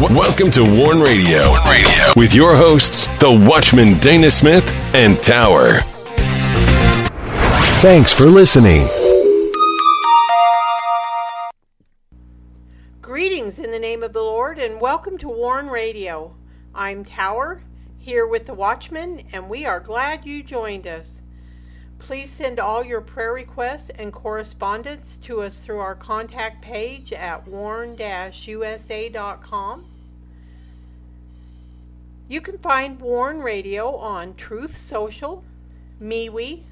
Welcome to Warn Radio. Radio with your hosts, the Watchman Dana Smith and Tower. Thanks for listening. Greetings in the name of the Lord and welcome to Warn Radio. I'm Tower, here with the Watchman, and we are glad you joined us. Please send all your prayer requests and correspondence to us through our contact page at warn-usa.com. You can find Warn Radio on Truth Social, MeWe,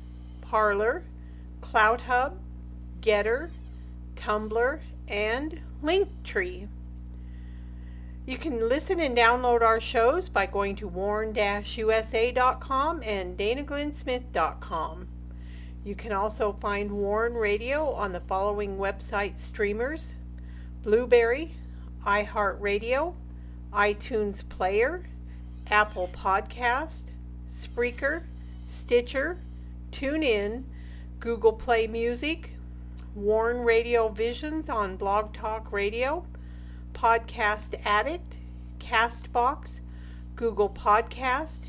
Parler, CloutHub, GETTR, Tumblr, and Linktree. You can listen and download our shows by going to warn-usa.com and danaglennsmith.com. You can also find Warn Radio on the following website streamers Blubrry, iHeartRadio, iTunes Player, Apple Podcast, Spreaker, Stitcher, TuneIn, Google Play Music, Warn Radio Visions on Blog Talk Radio, Podcast Addict, Castbox, Google Podcast,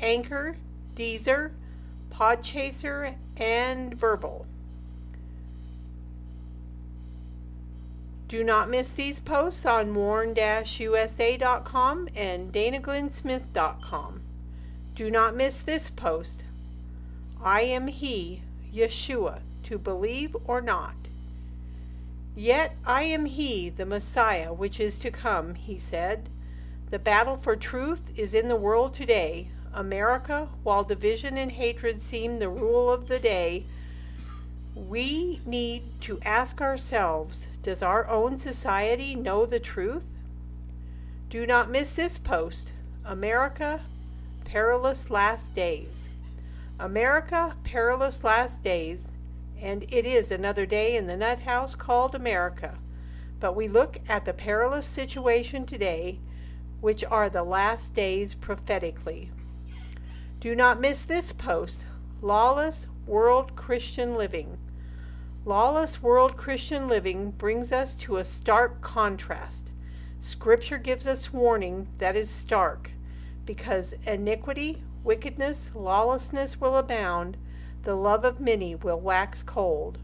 Anchor, Deezer, Podchaser, and Verbal. Do not miss these posts on warn-usa.com and danaglennsmith.com. Do not miss this post. I am He, Yeshua, to believe or not. Yet I am He, the Messiah, which is to come, he said. The battle for truth is in the world today. America, while division and hatred seem the rule of the day, we need to ask ourselves Does our own society know the truth? Do not miss this post America, Perilous Last Days. America, Perilous Last Days, and it is another day in the nut house called America. But we look at the perilous situation today, which are the last days prophetically. Do not miss this post Lawless World Christian Living. Lawless world Christian living brings us to a stark contrast. Scripture gives us warning that is stark, because iniquity, wickedness, lawlessness will abound, the love of many will wax cold.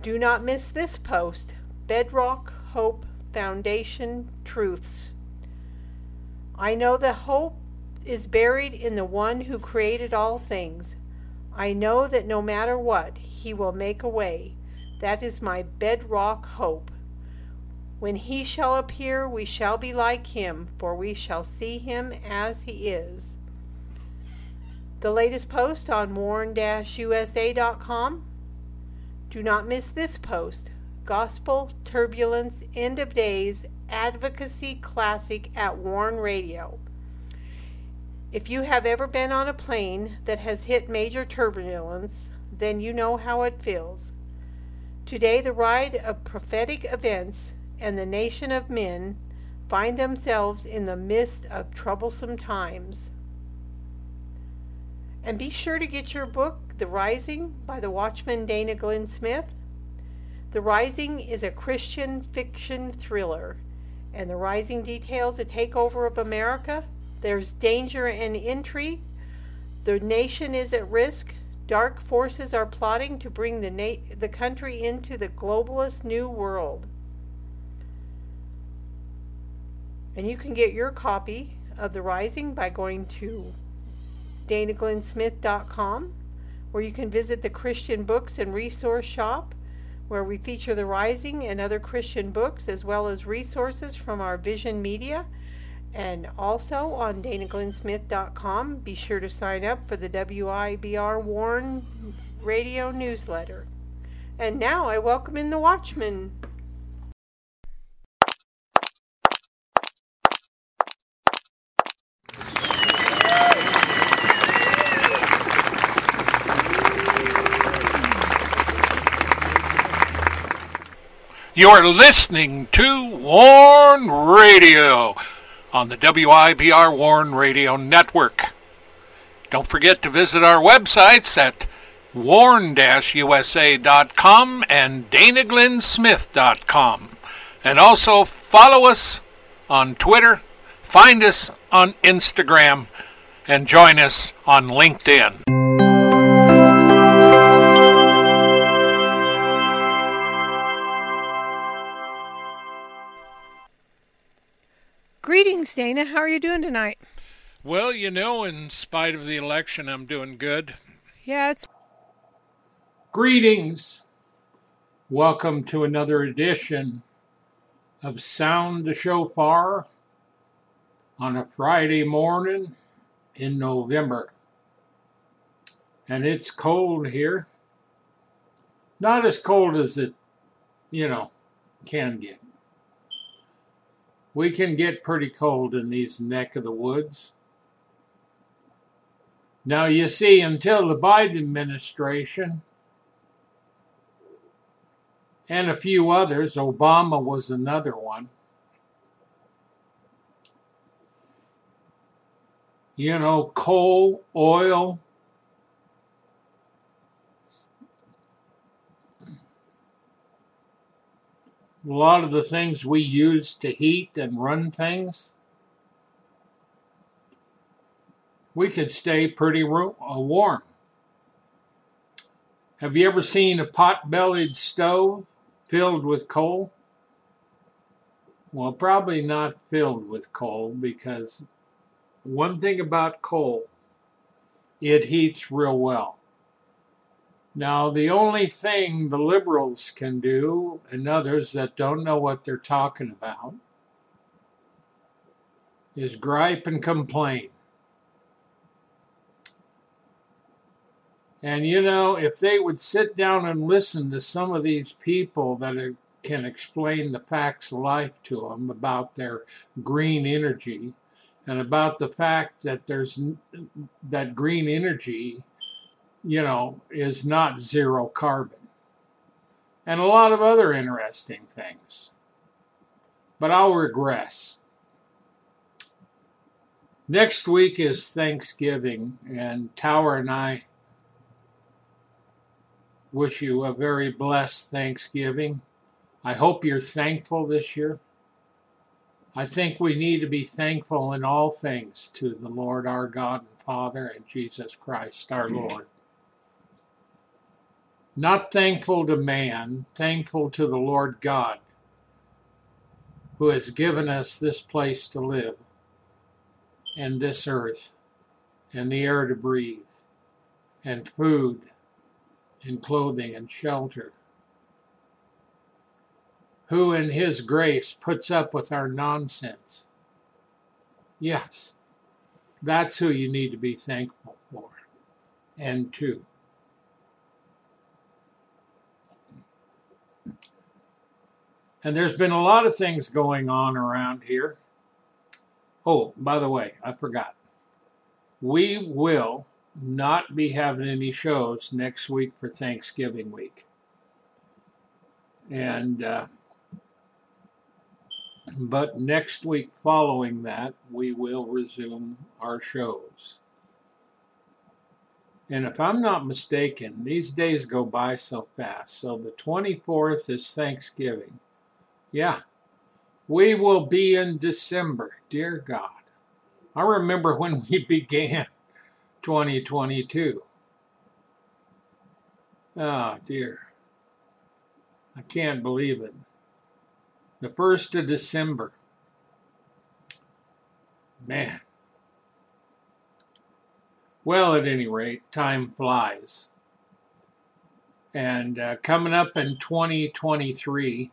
Do not miss this post Bedrock, Hope, Foundation, Truths. I know the hope is buried in the one who created all things. I know that no matter what, he will make a way. That is my bedrock hope. When he shall appear, we shall be like him, for we shall see him as he is. The latest post on warn-usa.com. Do not miss this post. Gospel Turbulence End of Days Advocacy Classic at Warn Radio. If you have ever been on a plane that has hit major turbulence, then you know how it feels. Today, the ride of prophetic events and the nation of men find themselves in the midst of troublesome times. And be sure to get your book, The Rising, by the Watchman Dana Glenn Smith. The Rising is a Christian fiction thriller, and The Rising details a takeover of America. There's danger and intrigue. The nation is at risk. Dark forces are plotting to bring the, na- the country into the globalist new world. And you can get your copy of The Rising by going to danaglennsmith.com, where you can visit the Christian Books and Resource Shop, where we feature The Rising and other Christian books, as well as resources from our Vision Media. And also on danaglennsmith.com, be sure to sign up for the WIBR Warn radio newsletter. And now I welcome in the Watchman. You're listening to Warn Radio on the WIBR Warn Radio Network. Don't forget to visit our websites at warn-usa.com and danaglennsmith.com. And also follow us on Twitter, find us on Instagram, and join us on LinkedIn. Greetings, Dana. How are you doing tonight? Well, you know, in spite of the election, I'm doing good. Yeah, it's Greetings. Welcome to another edition of Sound the Shofar on a Friday morning in November. And it's cold here. Not as cold as it, you know, can get. We can get pretty cold in these neck of the woods. Now, you see, until the Biden administration and a few others, Obama was another one, you know, coal, oil, a lot of the things we use to heat and run things, we could stay pretty uh, warm. Have you ever seen a pot bellied stove filled with coal? Well, probably not filled with coal because one thing about coal, it heats real well. Now, the only thing the liberals can do, and others that don't know what they're talking about, is gripe and complain. And you know, if they would sit down and listen to some of these people that are, can explain the facts of life to them about their green energy and about the fact that there's that green energy, you know, is not zero carbon. And a lot of other interesting things. But I'll regress. Next week is Thanksgiving, and Tower and I wish you a very blessed Thanksgiving. I hope you're thankful this year. I think we need to be thankful in all things to the Lord our God and Father and Jesus Christ our Lord. Not thankful to man, thankful to the Lord God who has given us this place to live and this earth and the air to breathe and food and clothing and shelter, who in his grace puts up with our nonsense. Yes, that's who you need to be thankful for and to. And there's been a lot of things going on around here. Oh, by the way, I forgot. We will not be having any shows next week for Thanksgiving week. And, uh, but next week following that, we will resume our shows. And if I'm not mistaken, these days go by so fast. So the 24th is Thanksgiving. Yeah, we will be in December. Dear God. I remember when we began 2022. Oh dear. I can't believe it. The 1st of December. Man. Well, at any rate, time flies. And uh, coming up in 2023,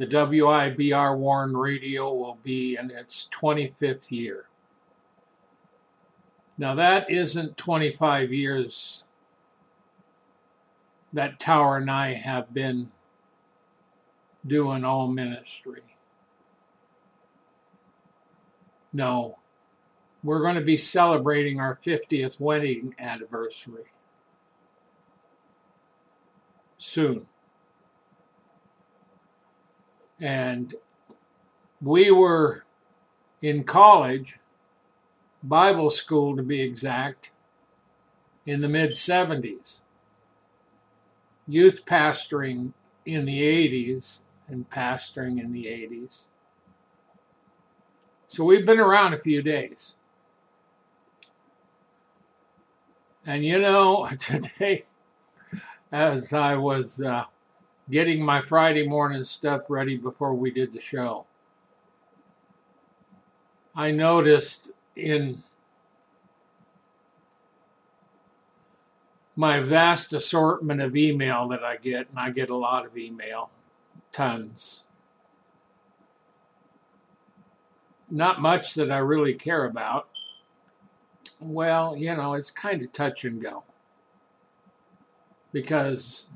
the WIBR Warn Radio will be in its 25th year. Now, that isn't 25 years that Tower and I have been doing all ministry. No, we're going to be celebrating our 50th wedding anniversary soon. And we were in college, Bible school to be exact, in the mid 70s. Youth pastoring in the 80s and pastoring in the 80s. So we've been around a few days. And you know, today, as I was uh, getting my Friday morning stuff ready before we did the show, I noticed in my vast assortment of email that I get, and I get a lot of email, tons. Not much that I really care about. Well, you know, it's kind of touch and go. Because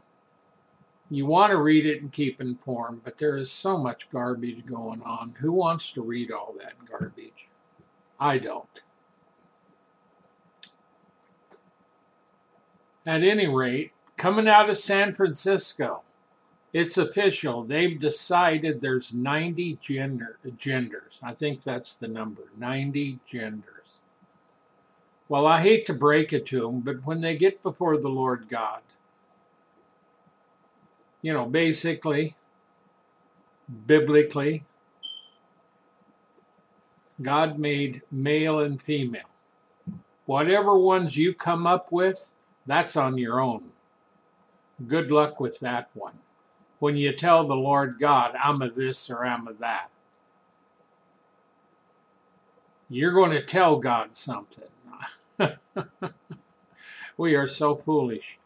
you want to read it and keep informed, but there is so much garbage going on. Who wants to read all that garbage? I don't. At any rate, coming out of San Francisco, it's official. They've decided there's 90 gender, genders. I think that's the number 90 genders. Well, I hate to break it to them, but when they get before the Lord God, you know, basically, biblically, God made male and female. Whatever ones you come up with, that's on your own. Good luck with that one. When you tell the Lord God, I'm a this or I'm a that, you're going to tell God something. we are so foolish.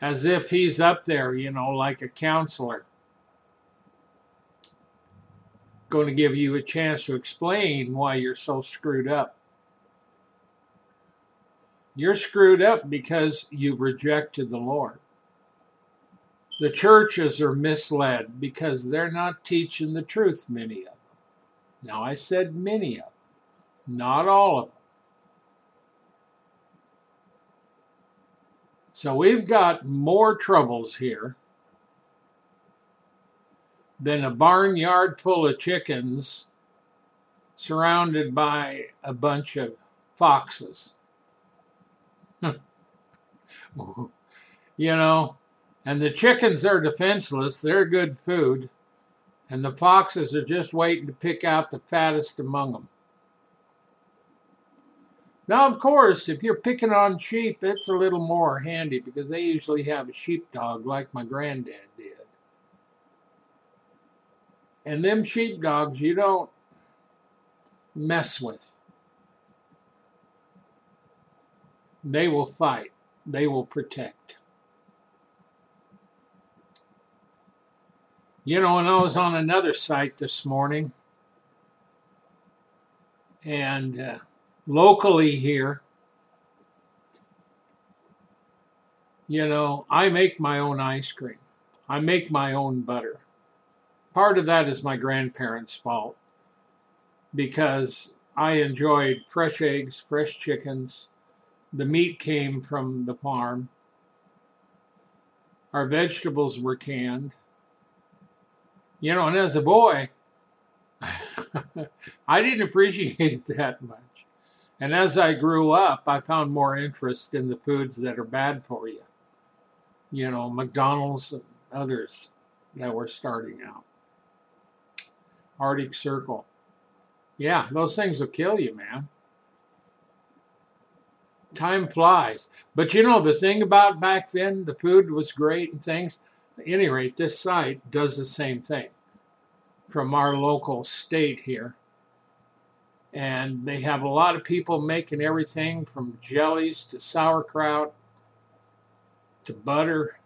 As if He's up there, you know, like a counselor, going to give you a chance to explain why you're so screwed up. You're screwed up because you rejected the Lord. The churches are misled because they're not teaching the truth, many of them. Now, I said many of them, not all of them. So we've got more troubles here than a barnyard full of chickens surrounded by a bunch of foxes. you know, and the chickens are defenseless, they're good food, and the foxes are just waiting to pick out the fattest among them. Now, of course, if you're picking on sheep, it's a little more handy because they usually have a sheepdog like my granddad did. And them sheepdogs you don't mess with. They will fight they will protect. You know, and I was on another site this morning, and uh, locally here, you know, I make my own ice cream. I make my own butter. Part of that is my grandparents' fault because I enjoyed fresh eggs, fresh chickens, the meat came from the farm. Our vegetables were canned. You know, and as a boy, I didn't appreciate it that much. And as I grew up, I found more interest in the foods that are bad for you. You know, McDonald's and others that were starting out. Arctic Circle. Yeah, those things will kill you, man time flies. But you know, the thing about back then, the food was great and things. At any rate, this site does the same thing from our local state here. And they have a lot of people making everything from jellies to sauerkraut to butter.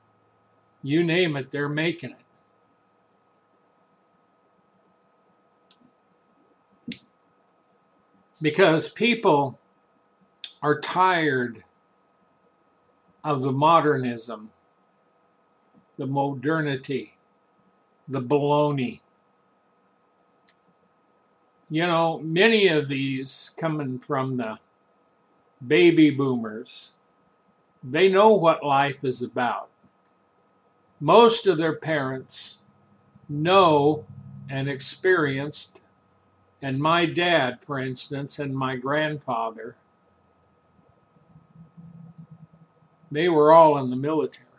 You name it, they're making it. Because people are tired of the modernism, the modernity, the baloney. You know, many of these coming from the baby boomers, they know what life is about. Most of their parents know and experienced, and my dad, for instance, and my grandfather they were all in the military.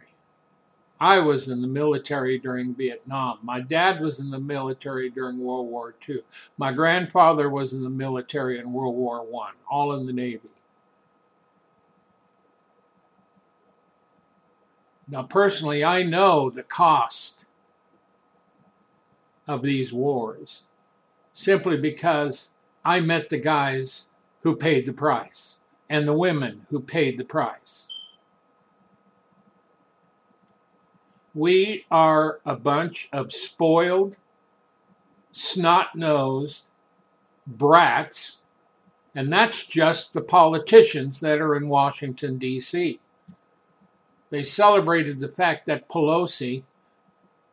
I was in the military during Vietnam. My dad was in the military during World War II. My grandfather was in the military in World War I, all in the Navy. Now, personally, I know the cost of these wars simply because I met the guys who paid the price and the women who paid the price. We are a bunch of spoiled, snot nosed brats, and that's just the politicians that are in Washington, D.C. They celebrated the fact that Pelosi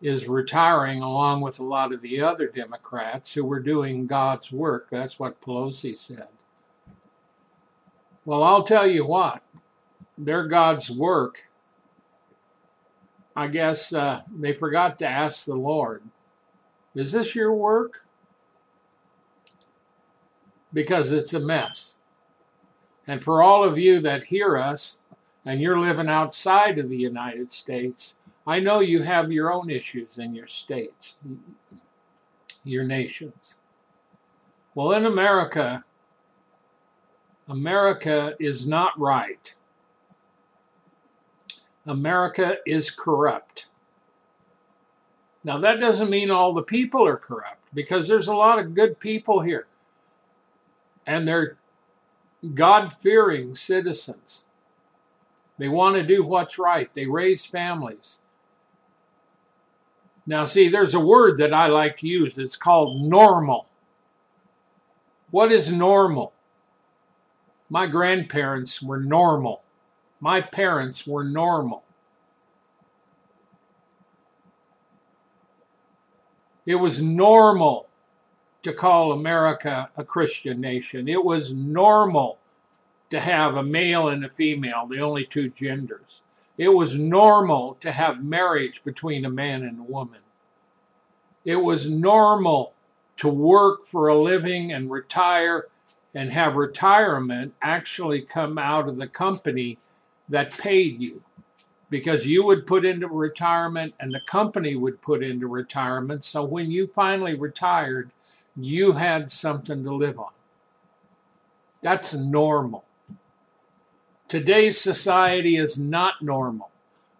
is retiring along with a lot of the other Democrats who were doing God's work. That's what Pelosi said. Well, I'll tell you what, their God's work I guess uh, they forgot to ask the Lord, Is this your work? Because it's a mess. And for all of you that hear us and you're living outside of the United States, I know you have your own issues in your states, your nations. Well, in America, America is not right. America is corrupt. Now, that doesn't mean all the people are corrupt because there's a lot of good people here. And they're God fearing citizens. They want to do what's right, they raise families. Now, see, there's a word that I like to use. It's called normal. What is normal? My grandparents were normal. My parents were normal. It was normal to call America a Christian nation. It was normal to have a male and a female, the only two genders. It was normal to have marriage between a man and a woman. It was normal to work for a living and retire and have retirement actually come out of the company that paid you because you would put into retirement and the company would put into retirement. So when you finally retired, you had something to live on. That's normal. Today's society is not normal.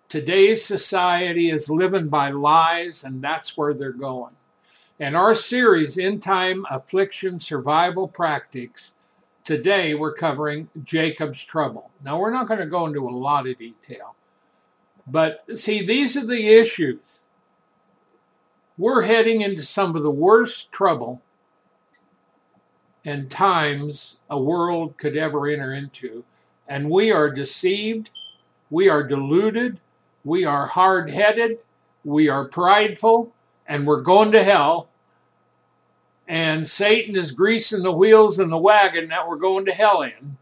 Today's society is living by lies, and that's where they're going. And our series, End Time Affliction Survival Practices, Today we're covering Jacob's trouble. Now we're not going to go into a lot of detail, but see, these are the issues. We're heading into some of the worst trouble and times a world could ever enter into, and we are deceived, we are deluded, we are hard headed, we are prideful, and we're going to hell and Satan is greasing the wheels in the wagon that we're going to hell in.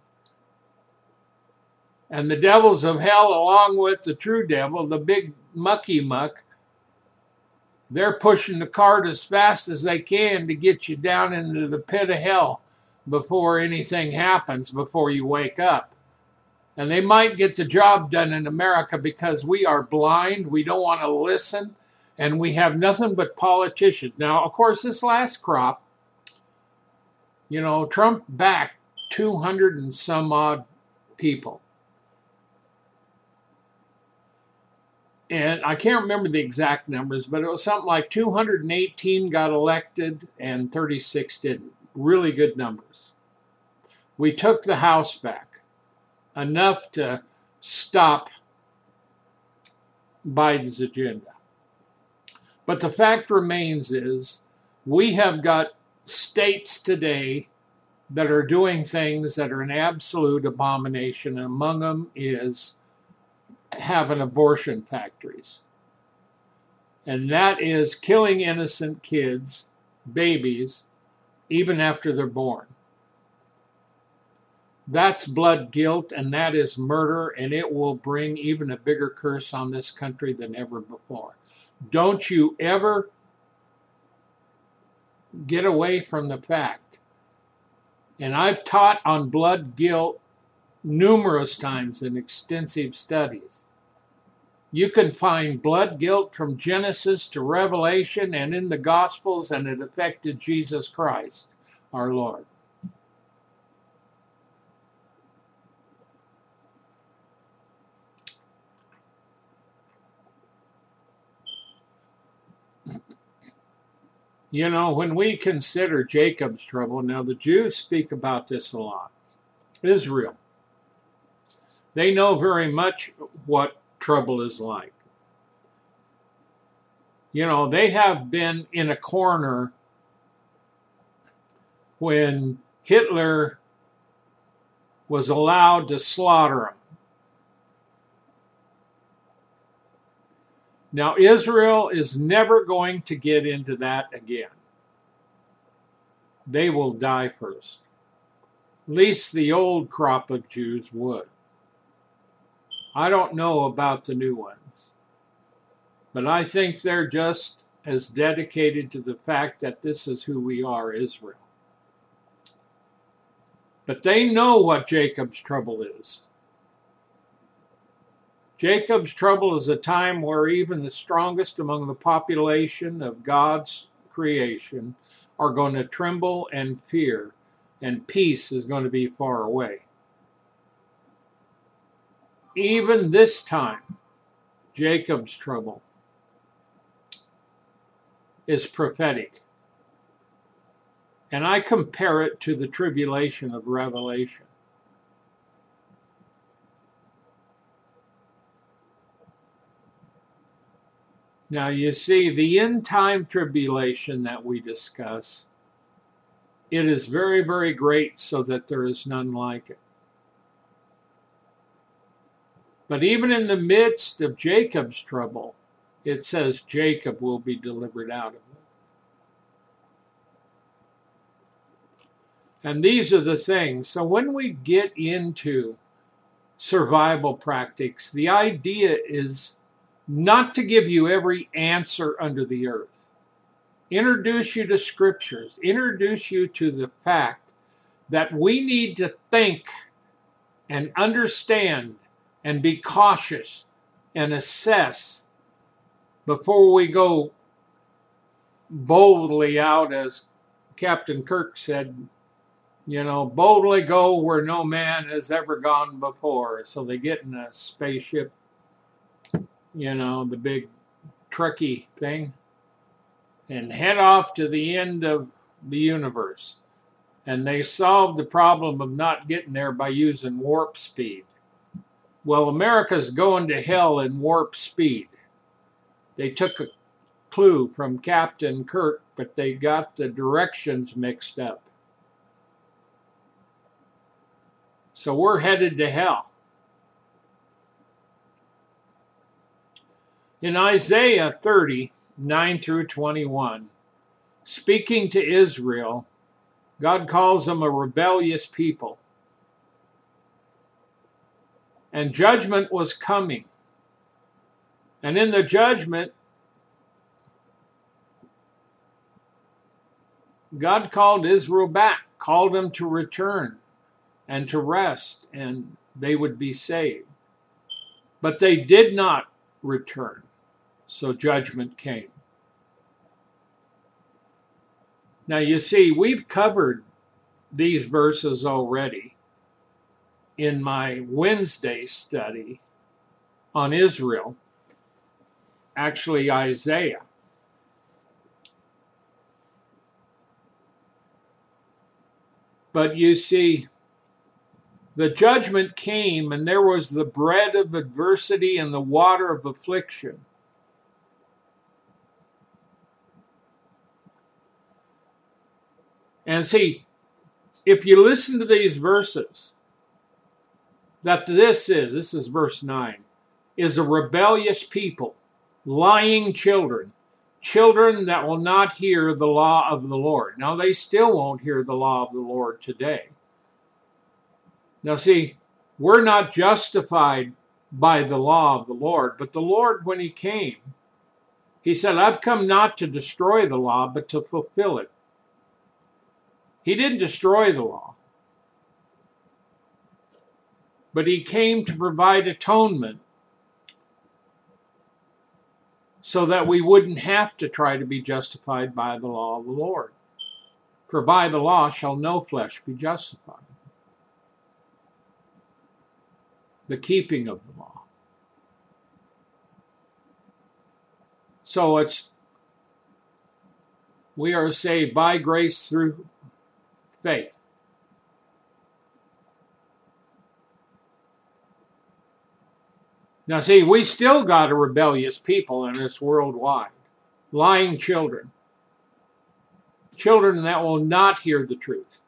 And the devils of hell, along with the true devil, the big mucky muck, they're pushing the cart as fast as they can to get you down into the pit of hell before anything happens, before you wake up. And they might get the job done in America because we are blind, we don't want to listen, and we have nothing but politicians. Now, of course, this last crop, you know, Trump backed 200 and some odd people. And I can't remember the exact numbers, but it was something like 218 got elected and 36 didn't. Really good numbers. We took the House back, enough to stop Biden's agenda. But the fact remains is we have got states today that are doing things that are an absolute abomination, and among them is having abortion factories. And that is killing innocent kids, babies, even after they're born. That's blood guilt and that is murder, and it will bring even a bigger curse on this country than ever before. Don't you ever get away from the fact. And I've taught on blood guilt numerous times in extensive studies. You can find blood guilt from Genesis to Revelation and in the Gospels, and it affected Jesus Christ, our Lord. You know, when we consider Jacob's trouble, now the Jews speak about this a lot. Israel. They know very much what trouble is like. You know, they have been in a corner when Hitler was allowed to slaughter them. Now, Israel is never going to get into that again. They will die first. At least the old crop of Jews would. I don't know about the new ones, but I think they're just as dedicated to the fact that this is who we are, Israel. But they know what Jacob's trouble is. Jacob's trouble is a time where even the strongest among the population of God's creation are going to tremble and fear, and peace is going to be far away. Even this time, Jacob's trouble is prophetic. And I compare it to the tribulation of Revelation. Now, you see, the end time tribulation that we discuss, it is very, very great, so that there is none like it. But even in the midst of Jacob's trouble, it says Jacob will be delivered out of it. And these are the things. So when we get into survival practices, the idea is not to give you every answer under the earth. Introduce you to scriptures, introduce you to the fact that we need to think and understand and be cautious and assess before we go boldly out, as Captain Kirk said, you know, boldly go where no man has ever gone before. So they get in a spaceship you know, the big trucky thing, and head off to the end of the universe. And they solved the problem of not getting there by using warp speed. Well, America's going to hell in warp speed. They took a clue from Captain Kirk, but they got the directions mixed up. So we're headed to hell. In Isaiah 30, 9 through 21, speaking to Israel, God calls them a rebellious people. And judgment was coming. And in the judgment, God called Israel back, called them to return and to rest, and they would be saved. But they did not return. So judgment came. Now you see, we've covered these verses already in my Wednesday study on Israel, actually Isaiah. But you see, the judgment came, and there was the bread of adversity and the water of affliction. And see, if you listen to these verses, that this is, this is verse 9, is a rebellious people, lying children, children that will not hear the law of the Lord. Now, they still won't hear the law of the Lord today. Now, see, we're not justified by the law of the Lord, but the Lord, when He came, He said, I've come not to destroy the law, but to fulfill it. He didn't destroy the law, but he came to provide atonement so that we wouldn't have to try to be justified by the law of the Lord. For by the law shall no flesh be justified. The keeping of the law. So it's, we are saved by grace through faith. Now, see, we still got a rebellious people in this worldwide, lying children, children that will not hear the truth,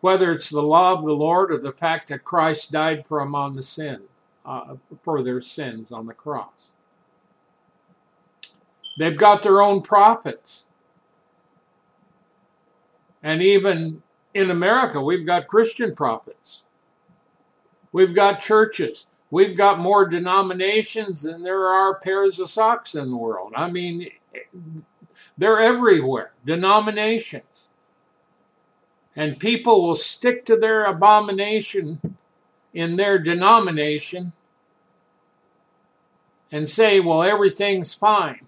whether it's the law of the Lord or the fact that Christ died for them on the sin, uh, for their sins on the cross. They've got their own prophets. And even in America, we've got Christian prophets. We've got churches. We've got more denominations than there are pairs of socks in the world. I mean, they're everywhere, denominations. And people will stick to their abomination in their denomination and say, well, everything's fine.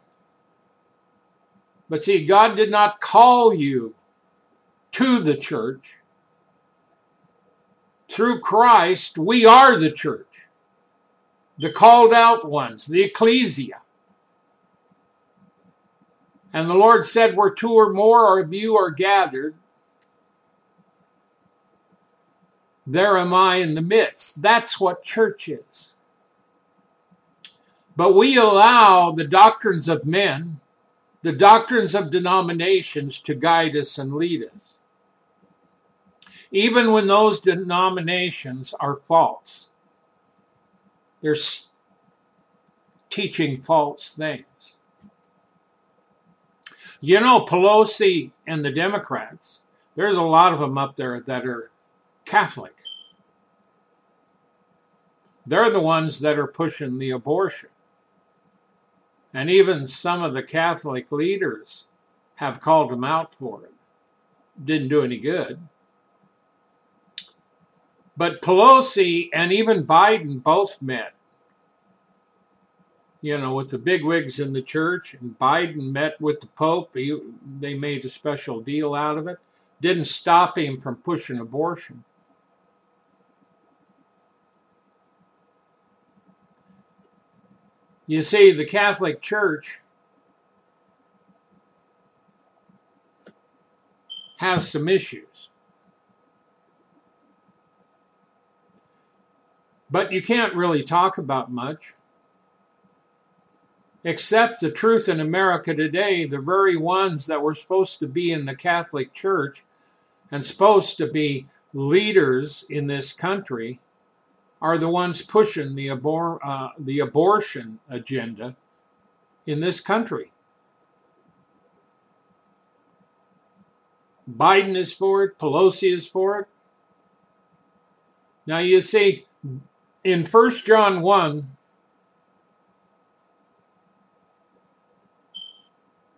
But see, God did not call you to the church. Through Christ, we are the church the called out ones, the ecclesia. And the Lord said, Where two or more of you are gathered, there am I in the midst. That's what church is. But we allow the doctrines of men, the doctrines of denominations to guide us and lead us. Even when those denominations are false. They're teaching false things. You know, Pelosi and the Democrats, there's a lot of them up there that are Catholic. They're the ones that are pushing the abortion. And even some of the Catholic leaders have called them out for it. Didn't do any good. But Pelosi and even Biden both met, you know, with the bigwigs in the church, and Biden met with the Pope. He, they made a special deal out of it. Didn't stop him from pushing abortion. You see, the Catholic Church has some issues. But you can't really talk about much. Except the truth in America today, the very ones that were supposed to be in the Catholic Church and supposed to be leaders in this country are the ones pushing the, abor- uh, the abortion agenda in this country. Biden is for it, Pelosi is for it. Now, you see, in 1 John 1,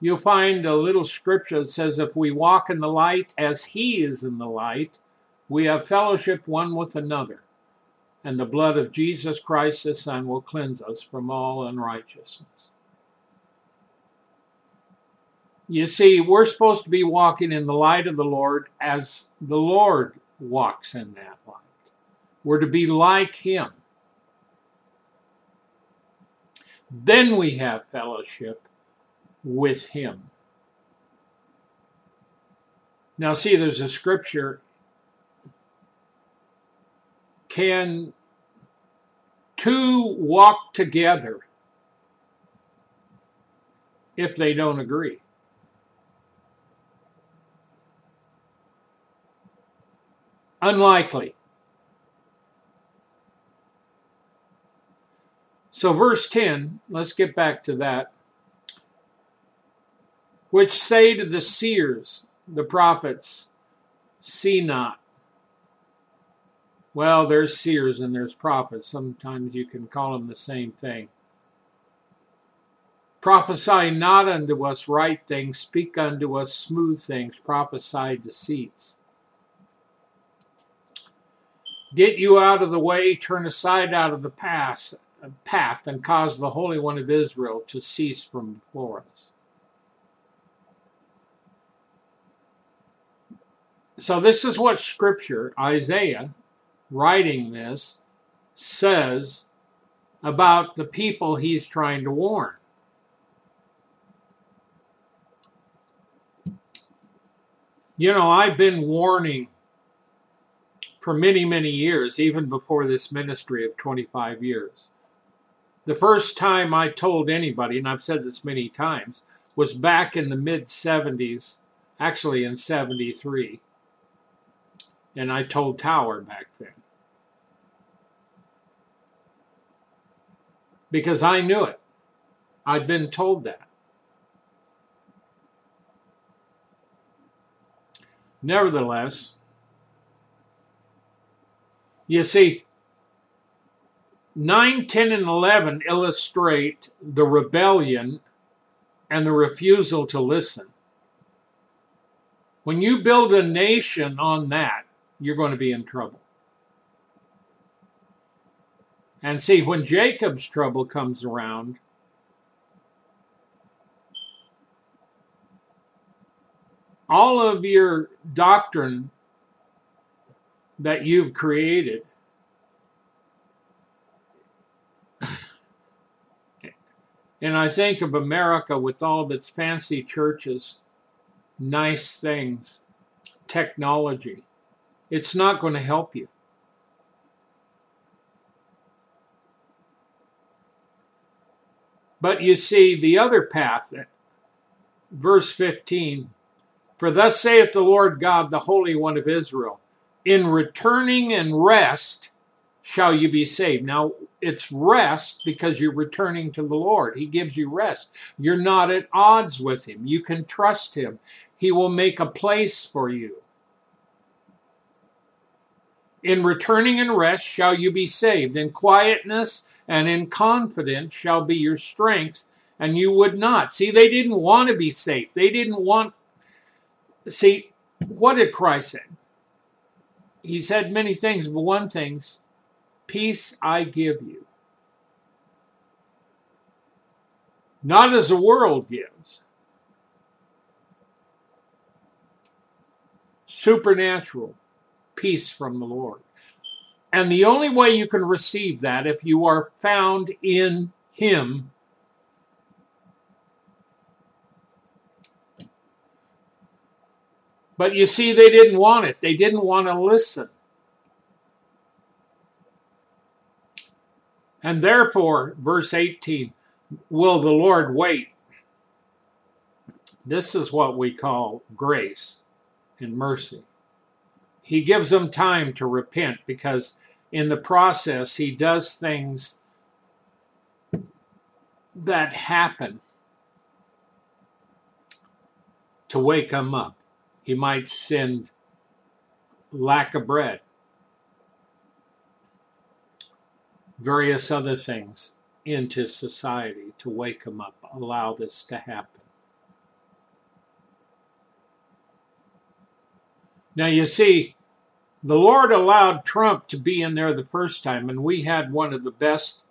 you'll find a little scripture that says, If we walk in the light as he is in the light, we have fellowship one with another, and the blood of Jesus Christ, the Son, will cleanse us from all unrighteousness. You see, we're supposed to be walking in the light of the Lord as the Lord walks in that light. We're to be like him. Then we have fellowship with him. Now, see, there's a scripture. Can two walk together if they don't agree? Unlikely. So, verse 10, let's get back to that. Which say to the seers, the prophets, see not. Well, there's seers and there's prophets. Sometimes you can call them the same thing. Prophesy not unto us right things, speak unto us smooth things, prophesy deceits. Get you out of the way, turn aside out of the path, path and cause the Holy One of Israel to cease from before us. So, this is what Scripture, Isaiah, writing this, says about the people he's trying to warn. You know, I've been warning for many, many years, even before this ministry of 25 years. The first time I told anybody, and I've said this many times, was back in the mid 70s, actually in 73. And I told Tower back then. Because I knew it. I'd been told that. Nevertheless, you see, 9, 10, and 11 illustrate the rebellion and the refusal to listen. When you build a nation on that, you're going to be in trouble. And see, when Jacob's trouble comes around, all of your doctrine that you've created and I think of America with all of its fancy churches, nice things, technology. It's not going to help you. But you see, the other path, verse 15 For thus saith the Lord God, the Holy One of Israel, in returning and rest shall you be saved. Now, it's rest because you're returning to the Lord. He gives you rest. You're not at odds with Him. You can trust Him. He will make a place for you. In returning and rest shall you be saved. In quietness and in confidence shall be your strength, and you would not. See, they didn't want to be saved. They didn't want. See, what did Christ say? He said many things, but one thing's peace I give you. Not as the world gives. Supernatural peace from the Lord. And the only way you can receive that if you are found in Him But you see, they didn't want it. They didn't want to listen. And therefore, verse 18, will the Lord wait? This is what we call grace and mercy. He gives them time to repent because in the process, he does things that happen to wake them up. He might send lack of bread, various other things into society to wake them up, allow this to happen. Now, you see, the Lord allowed Trump to be in there the first time, and we had one of the best.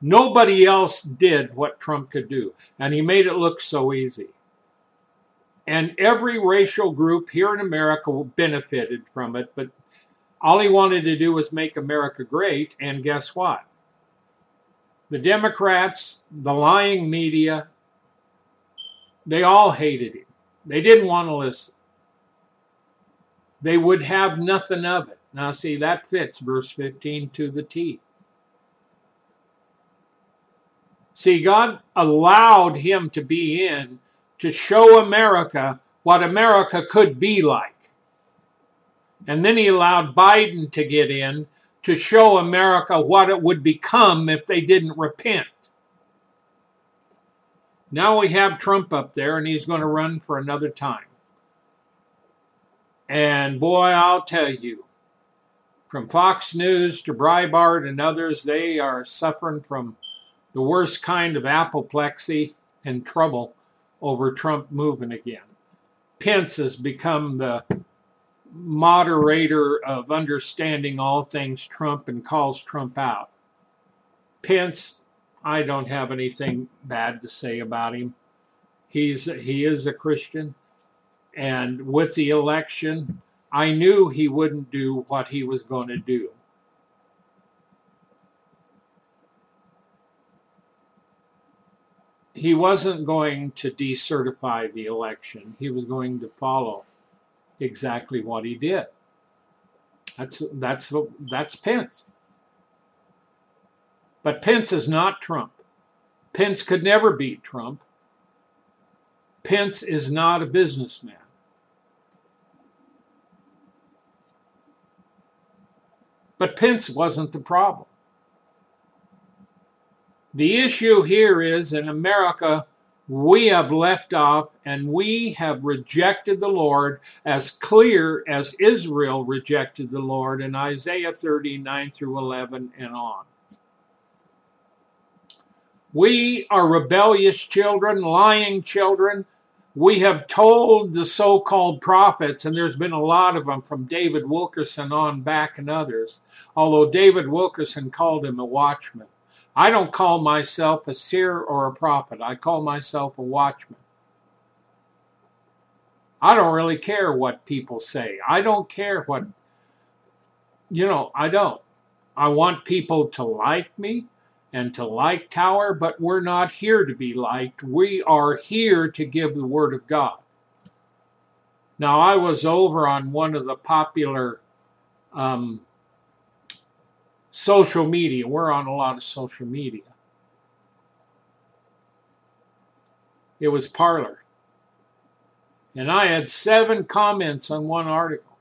Nobody else did what Trump could do, and he made it look so easy. And every racial group here in America benefited from it, but all he wanted to do was make America great, and guess what? The Democrats, the lying media, they all hated him. They didn't want to listen. They would have nothing of it. Now, see, that fits verse 15 to the T. See, God allowed him to be in to show America what America could be like. And then he allowed Biden to get in to show America what it would become if they didn't repent. Now we have Trump up there and he's going to run for another time. And boy, I'll tell you, from Fox News to Breitbart and others, they are suffering from the worst kind of apoplexy and trouble over Trump moving again. Pence has become the moderator of understanding all things Trump and calls Trump out. Pence, I don't have anything bad to say about him. He's he is a Christian, and with the election, I knew he wouldn't do what he was going to do. He wasn't going to decertify the election. He was going to follow exactly what he did. That's that's the that's Pence. But Pence is not Trump. Pence could never beat Trump. Pence is not a businessman. But Pence wasn't the problem. The issue here is in America, we have left off and we have rejected the Lord as clear as Israel rejected the Lord in Isaiah 39 through 11 and on. We are rebellious children, lying children. We have told the so called prophets, and there's been a lot of them from David Wilkerson on back and others, although David Wilkerson called him a watchman. I don't call myself a seer or a prophet. I call myself a watchman. I don't really care what people say. I don't care what, you know, I don't. I want people to like me and to like Tower, but we're not here to be liked. We are here to give the Word of God. Now, I was over on one of the popular um, social media. We're on a lot of social media. It was Parler. And I had seven comments on one article.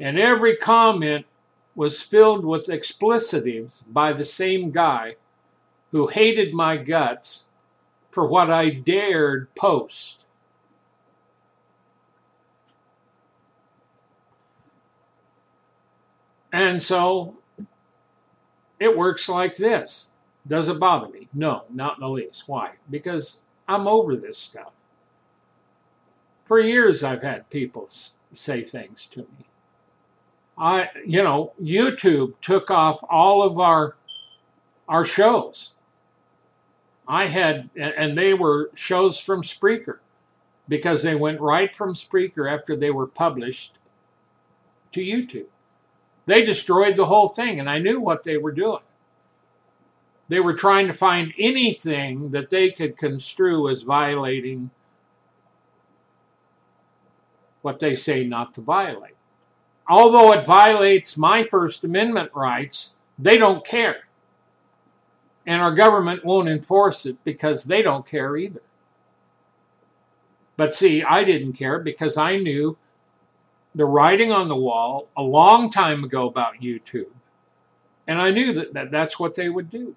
And every comment was filled with explicitives by the same guy who hated my guts for what I dared post. And so it works like this. Does it bother me? No, not in the least. Why? Because I'm over this stuff. For years, I've had people say things to me. I, you know, YouTube took off all of our our shows. I had, and they were shows from Spreaker because they went right from Spreaker after they were published to YouTube. They destroyed the whole thing, and I knew what they were doing. They were trying to find anything that they could construe as violating what they say not to violate. Although it violates my First Amendment rights, they don't care. And our government won't enforce it because they don't care either. But see, I didn't care because I knew the writing on the wall a long time ago about YouTube. And I knew that, that that's what they would do.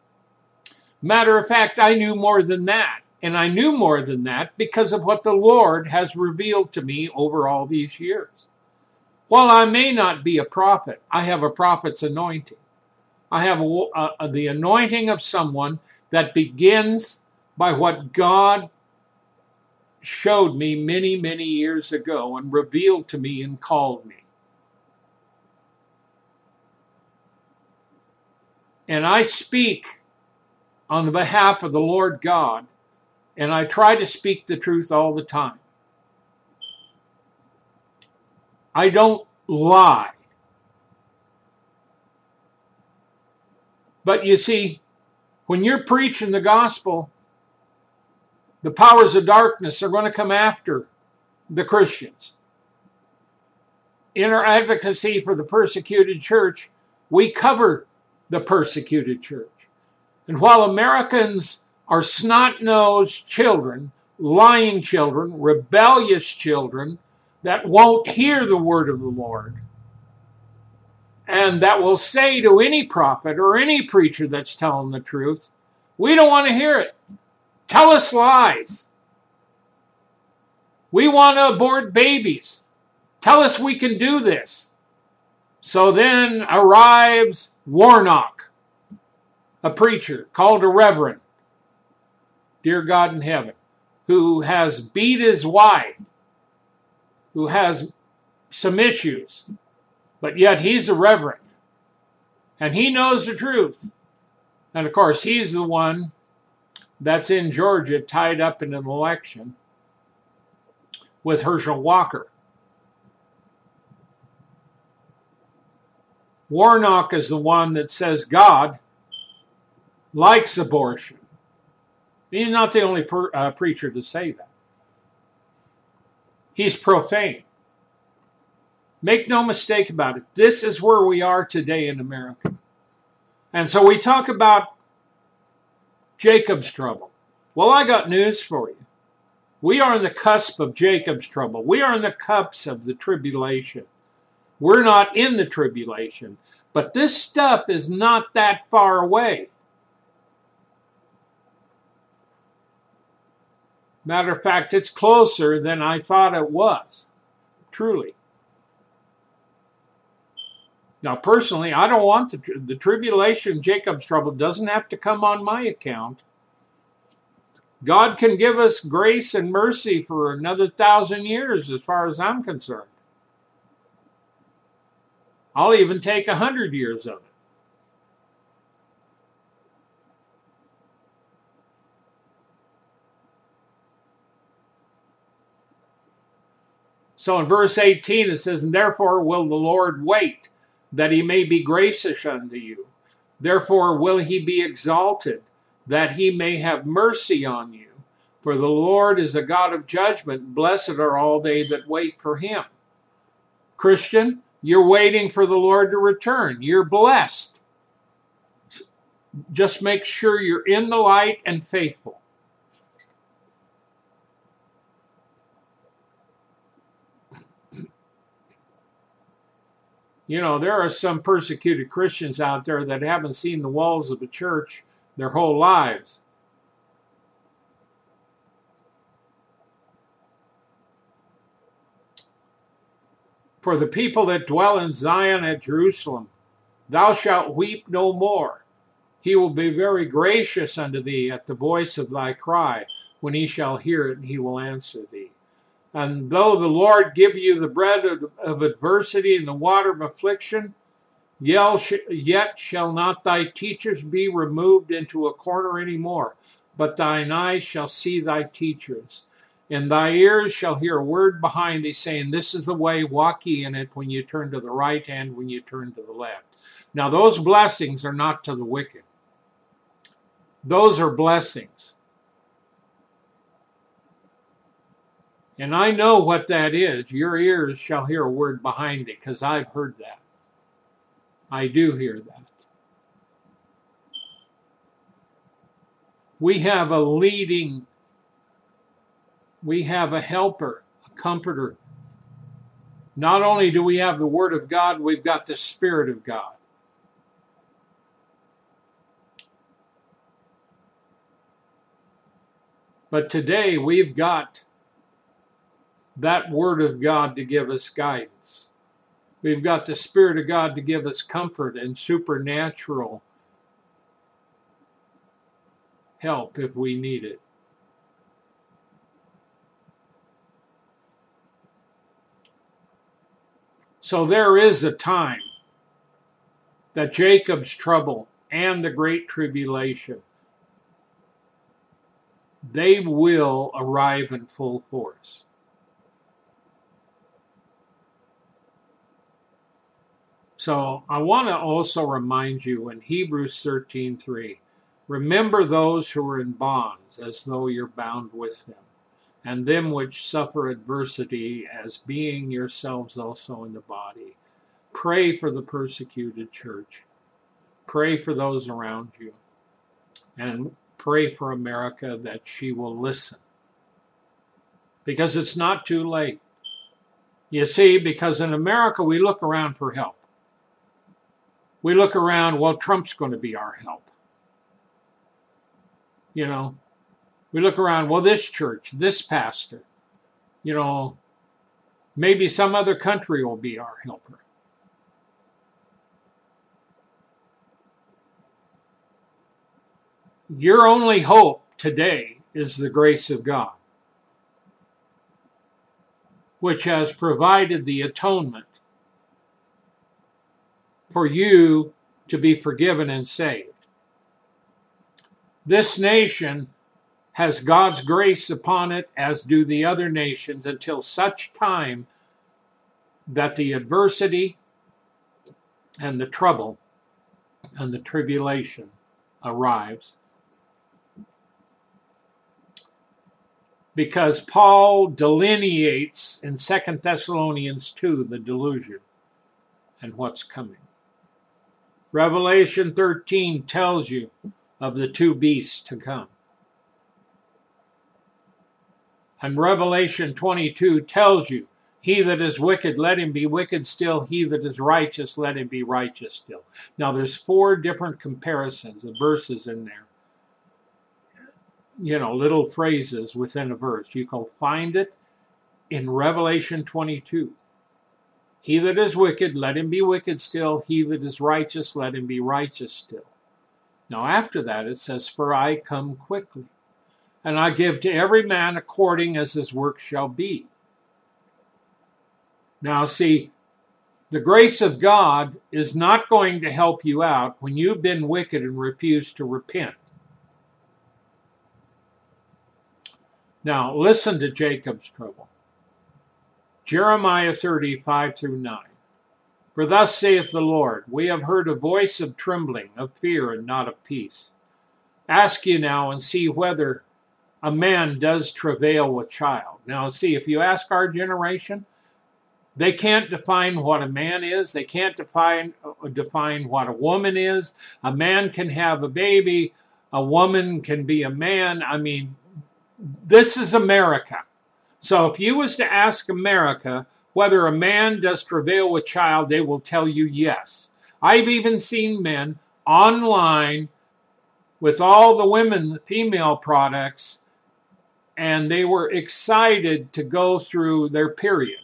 Matter of fact, I knew more than that. And I knew more than that because of what the Lord has revealed to me over all these years. While I may not be a prophet, I have a prophet's anointing. I have a, a, the anointing of someone that begins by what God showed me many, many years ago and revealed to me and called me. And I speak on the behalf of the Lord God, and I try to speak the truth all the time. I don't lie. But you see, when you're preaching the gospel, the powers of darkness are going to come after the Christians. In our advocacy for the persecuted church, we cover the persecuted church. And while Americans are snot nosed children, lying children, rebellious children that won't hear the word of the Lord, and that will say to any prophet or any preacher that's telling the truth, we don't want to hear it. Tell us lies. We want to abort babies. Tell us we can do this. So then arrives Warnock, a preacher called a reverend, dear God in heaven, who has beat his wife, who has some issues, but yet he's a reverend. And he knows the truth. And of course, he's the one that's in Georgia tied up in an election with Herschel Walker. Warnock is the one that says God likes abortion. He's not the only per, uh, preacher to say that. He's profane. Make no mistake about it. This is where we are today in America. And so we talk about Jacob's trouble. Well, I got news for you. We are in the cusp of Jacob's trouble. We are in the cups of the tribulation. We're not in the tribulation, but this stuff is not that far away. Matter of fact, it's closer than I thought it was. Truly. Now, personally, I don't want the, the tribulation, Jacob's trouble, doesn't have to come on my account. God can give us grace and mercy for another thousand years, as far as I'm concerned. I'll even take a hundred years of it. So in verse 18 it says, And therefore will the Lord wait, that he may be gracious unto you. Therefore will he be exalted, that he may have mercy on you. For the Lord is a God of judgment. Blessed are all they that wait for him. Christian, you're waiting for the Lord to return. You're blessed. Just make sure you're in the light and faithful. You know, there are some persecuted Christians out there that haven't seen the walls of a church their whole lives. For the people that dwell in Zion at Jerusalem, thou shalt weep no more. He will be very gracious unto thee at the voice of thy cry. When he shall hear it, he will answer thee. And though the Lord give you the bread of, of adversity and the water of affliction, yet shall not thy teachers be removed into a corner any more, but thine eyes shall see thy teachers. And thy ears shall hear a word behind thee saying, This is the way, walk ye in it when you turn to the right hand, when you turn to the left. Now, those blessings are not to the wicked, those are blessings. And I know what that is. Your ears shall hear a word behind it because I've heard that. I do hear that. We have a leading we have a helper, a comforter. Not only do we have the Word of God, we've got the Spirit of God. But today we've got that Word of God to give us guidance. We've got the Spirit of God to give us comfort and supernatural help if we need it. So there is a time that Jacob's trouble and the great tribulation they will arrive in full force. So I want to also remind you in Hebrews 13:3, remember those who are in bonds as though you're bound with them and them which suffer adversity as being yourselves also in the body. Pray for the persecuted church. Pray for those around you. And pray for America that she will listen. Because it's not too late. You see, because in America we look around for help. We look around, well, Trump's going to be our help. You know, we look around, well, this church, this pastor, you know, maybe some other country will be our helper. Your only hope today is the grace of God, which has provided the atonement for you to be forgiven and saved. This nation has God's grace upon it, as do the other nations, until such time that the adversity and the trouble and the tribulation arrives. Because Paul delineates in 2 Thessalonians 2 the delusion and what's coming. Revelation 13 tells you of the two beasts to come. And Revelation 22 tells you he that is wicked, let him be wicked still. He that is righteous, let him be righteous still. Now, there's four different comparisons of verses in there. You know, little phrases within a verse. You can find it in Revelation 22. He that is wicked, let him be wicked still. He that is righteous, let him be righteous still. Now, after that, it says, For I come quickly, and I give to every man according as his work shall be. Now, see, the grace of God is not going to help you out when you've been wicked and refuse to repent. Now, listen to Jacob's trouble. Jeremiah 35 through 9. For thus saith the Lord, We have heard a voice of trembling, of fear, and not of peace. Ask ye now and see whether a man does travail with child. Now, see, if you ask our generation, they can't define what a man is. They can't define define what a woman is. A man can have a baby. A woman can be a man. I mean, this is America. So if you was to ask America whether a man does travail with child, they will tell you yes. I've even seen men online with all the women female products and they were excited to go through their period.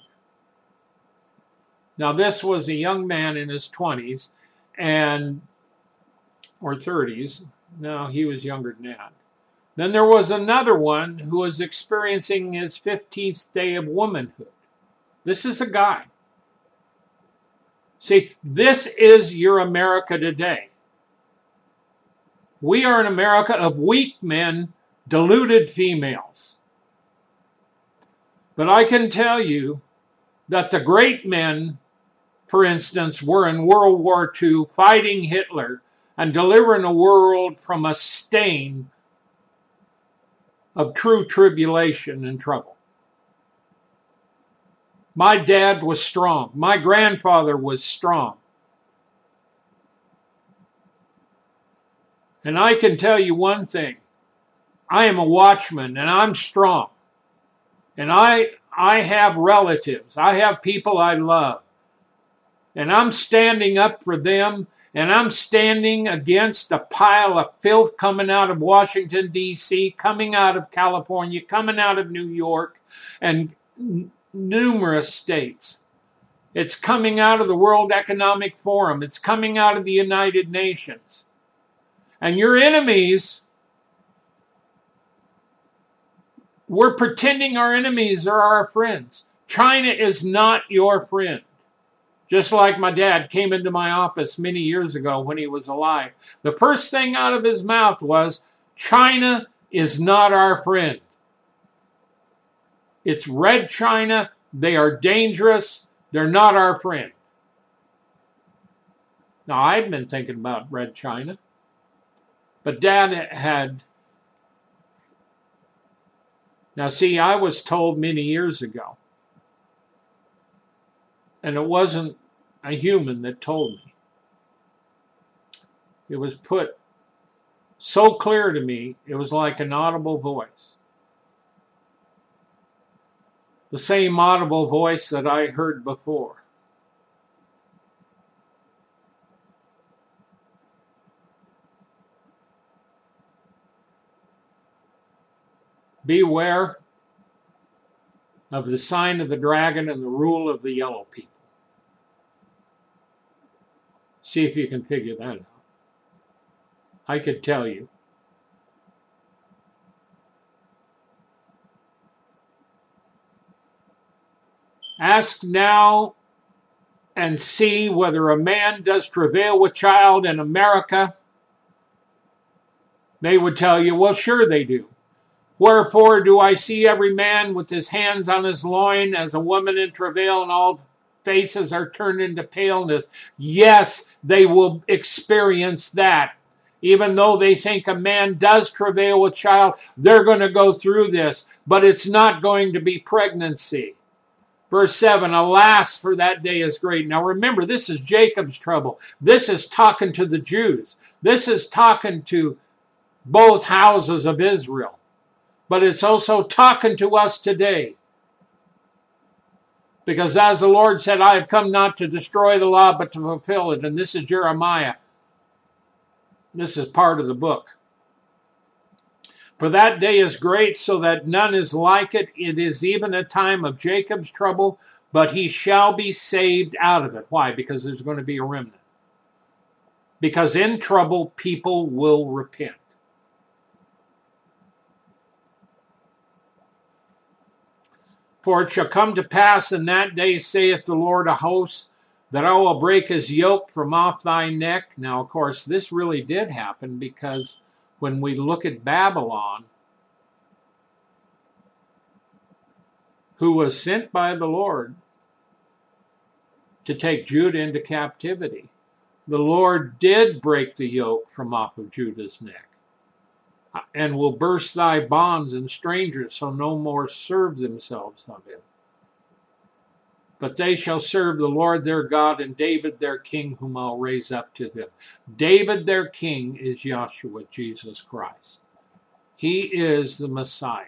Now, this was a young man in his 20s and or 30s. No, he was younger than that. Then there was another one who was experiencing his 15th day of womanhood. This is a guy. See, this is your America today. We are an America of weak men, deluded females. But I can tell you that the great men for instance, were in World War II fighting Hitler and delivering the world from a stain of true tribulation and trouble. My dad was strong. My grandfather was strong. And I can tell you one thing. I am a watchman and I'm strong. And I I have relatives. I have people I love and I'm standing up for them, and I'm standing against a pile of filth coming out of Washington, D.C., coming out of California, coming out of New York, and n- numerous states. It's coming out of the World Economic Forum, it's coming out of the United Nations. And your enemies, we're pretending our enemies are our friends. China is not your friend. Just like my dad came into my office many years ago when he was alive. The first thing out of his mouth was, China is not our friend. It's red China. They are dangerous. They're not our friend. Now, I've been thinking about red China, but dad had. Now, see, I was told many years ago, and it wasn't a human that told me. It was put so clear to me, it was like an audible voice. The same audible voice that I heard before. Beware of the sign of the dragon and the rule of the yellow people. See if you can figure that out. I could tell you. Ask now and see whether a man does travail with child in America, they would tell you, well, sure they do. Wherefore do I see every man with his hands on his loin as a woman in travail, and all faces are turned into paleness? Yes, they will experience that. Even though they think a man does travail with child, they're going to go through this, but it's not going to be pregnancy. Verse 7 Alas, for that day is great. Now remember, this is Jacob's trouble. This is talking to the Jews. This is talking to both houses of Israel. But it's also talking to us today. Because as the Lord said, I have come not to destroy the law, but to fulfill it. And this is Jeremiah. This is part of the book. For that day is great, so that none is like it. It is even a time of Jacob's trouble, but he shall be saved out of it. Why? Because there's going to be a remnant. Because in trouble, people will repent. For it shall come to pass in that day, saith the Lord of hosts, that I will break his yoke from off thy neck. Now, of course, this really did happen because when we look at Babylon, who was sent by the Lord to take Judah into captivity, the Lord did break the yoke from off of Judah's neck and will burst thy bonds and strangers shall no more serve themselves of him. But they shall serve the Lord their God and David their king, whom I'll raise up to them. David their king is Yahshua, Jesus Christ. He is the Messiah.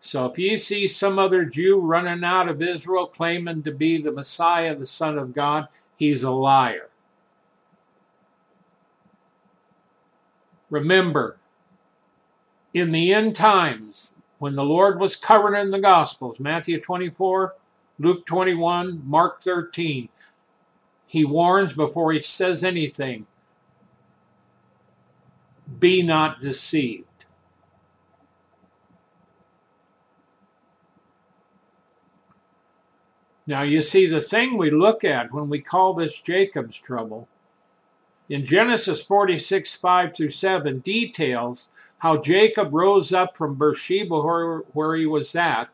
So if you see some other Jew running out of Israel claiming to be the Messiah, the Son of God, he's a liar. Remember, in the end times, when the Lord was covering in the Gospels, Matthew 24, Luke 21, Mark 13, he warns before he says anything be not deceived. Now, you see, the thing we look at when we call this Jacob's trouble in Genesis 46 5 through 7 details how Jacob rose up from Beersheba, where, where he was at,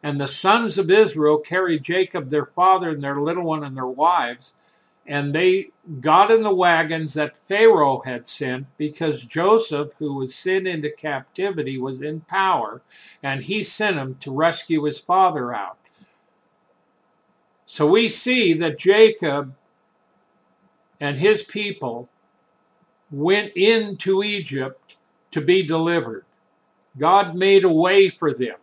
and the sons of Israel carried Jacob, their father, and their little one, and their wives, and they got in the wagons that Pharaoh had sent because Joseph, who was sent into captivity, was in power, and he sent him to rescue his father out. So we see that Jacob and his people went into Egypt to be delivered. God made a way for them.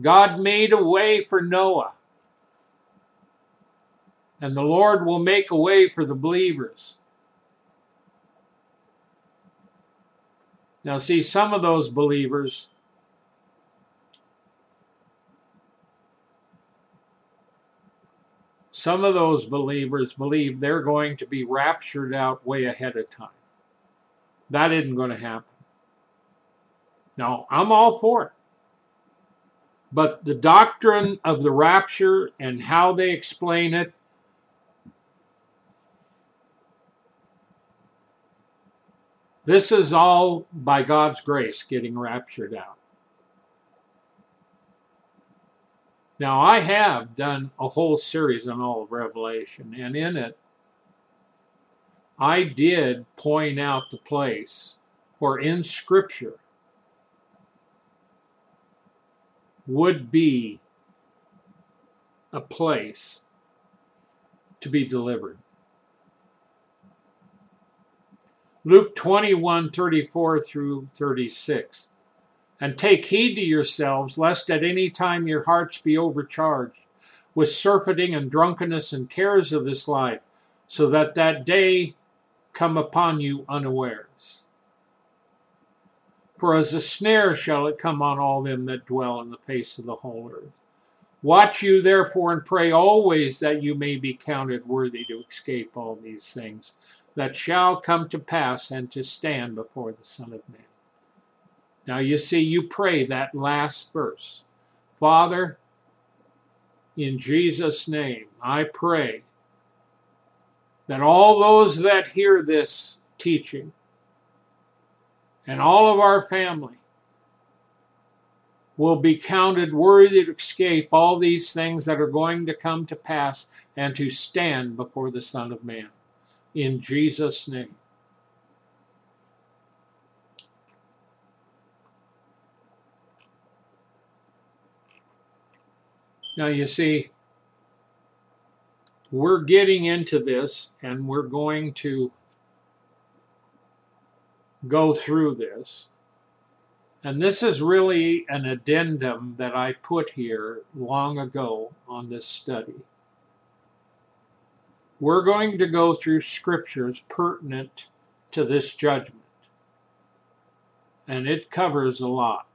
God made a way for Noah. And the Lord will make a way for the believers. Now, see, some of those believers some of those believers believe they're going to be raptured out way ahead of time. That isn't going to happen. Now, I'm all for it. But the doctrine of the rapture and how they explain it, this is all by God's grace getting raptured out. Now, I have done a whole series on all of Revelation, and in it, I did point out the place where in Scripture would be a place to be delivered. Luke 21 34 through 36. And take heed to yourselves, lest at any time your hearts be overcharged with surfeiting and drunkenness and cares of this life, so that that day come upon you unawares. For as a snare shall it come on all them that dwell in the face of the whole earth. Watch you therefore and pray always that you may be counted worthy to escape all these things that shall come to pass and to stand before the Son of Man. Now you see, you pray that last verse Father, In Jesus' name, I pray that all those that hear this teaching and all of our family will be counted worthy to escape all these things that are going to come to pass and to stand before the Son of Man. In Jesus' name. Now, you see, we're getting into this and we're going to go through this. And this is really an addendum that I put here long ago on this study. We're going to go through scriptures pertinent to this judgment. And it covers a lot.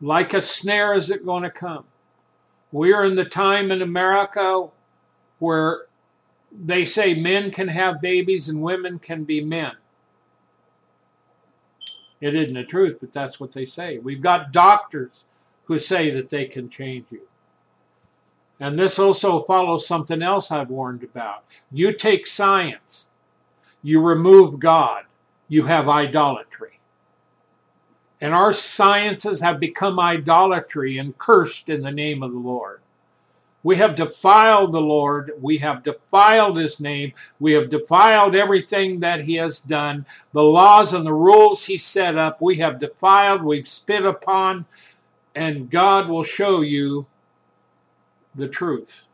Like a snare is it going to come. We are in the time in America where they say men can have babies and women can be men. It isn't the truth, but that's what they say. We've got doctors who say that they can change you. And this also follows something else I've warned about. You take science, you remove God, you have idolatry. And our sciences have become idolatry and cursed in the name of the Lord. We have defiled the Lord. We have defiled his name. We have defiled everything that he has done. The laws and the rules he set up, we have defiled, we've spit upon, and God will show you the truth.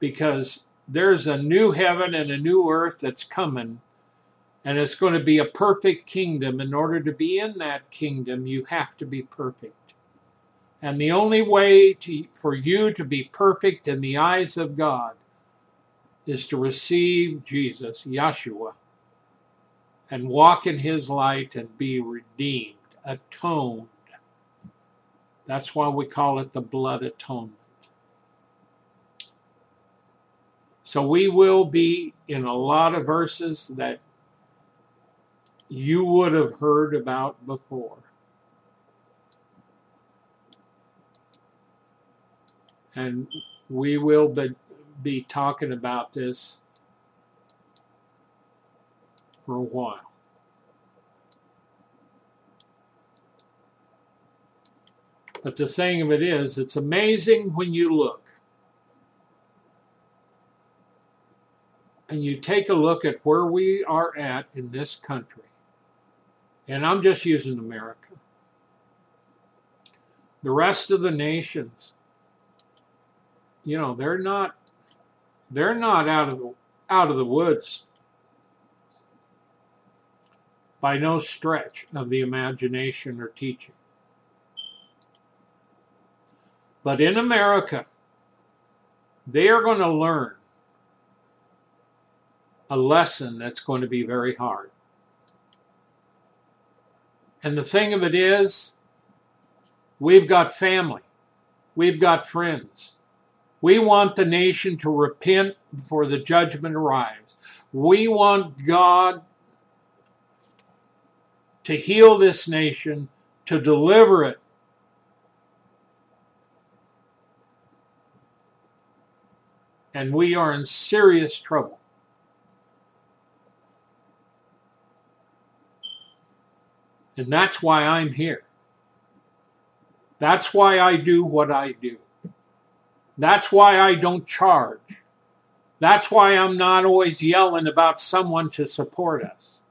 Because there's a new heaven and a new earth that's coming and it's going to be a perfect kingdom. In order to be in that kingdom, you have to be perfect. And the only way to, for you to be perfect in the eyes of God is to receive Jesus, Yeshua, and walk in his light and be redeemed, atoned. That's why we call it the blood atonement. So we will be in a lot of verses that you would have heard about before. And we will be, be talking about this for a while. But the thing of it is, it's amazing when you look and you take a look at where we are at in this country and I'm just using America. The rest of the nations, you know, they're not they're not out of out of the woods by no stretch of the imagination or teaching. But in America, they are going to learn a lesson that's going to be very hard. And the thing of it is, we've got family, we've got friends. We want the nation to repent before the judgment arrives. We want God to heal this nation, to deliver it. And we are in serious trouble. And that's why I'm here. That's why I do what I do. That's why I don't charge. That's why I'm not always yelling about someone to support us.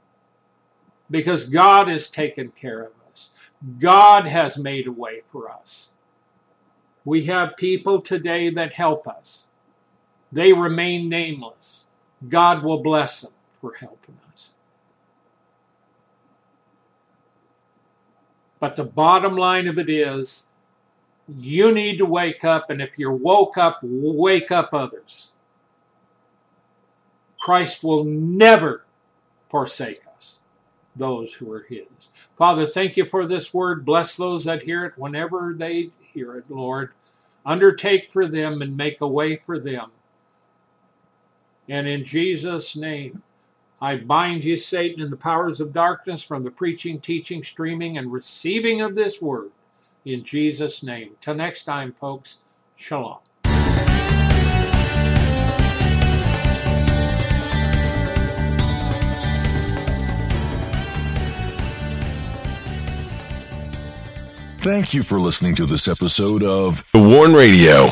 Because God has taken care of us. God has made a way for us. We have people today that help us. They remain nameless. God will bless them for helping us. But the bottom line of it is, you need to wake up, and if you're woke up, wake up others. Christ will never forsake us, those who are His. Father, thank you for this word. Bless those that hear it whenever they hear it, Lord. Undertake for them and make a way for them. And in Jesus' name, I bind you, Satan, and the powers of darkness from the preaching, teaching, streaming, and receiving of this word in Jesus' name. Till next time, folks, shalom. Thank you for listening to this episode of The Warn Radio.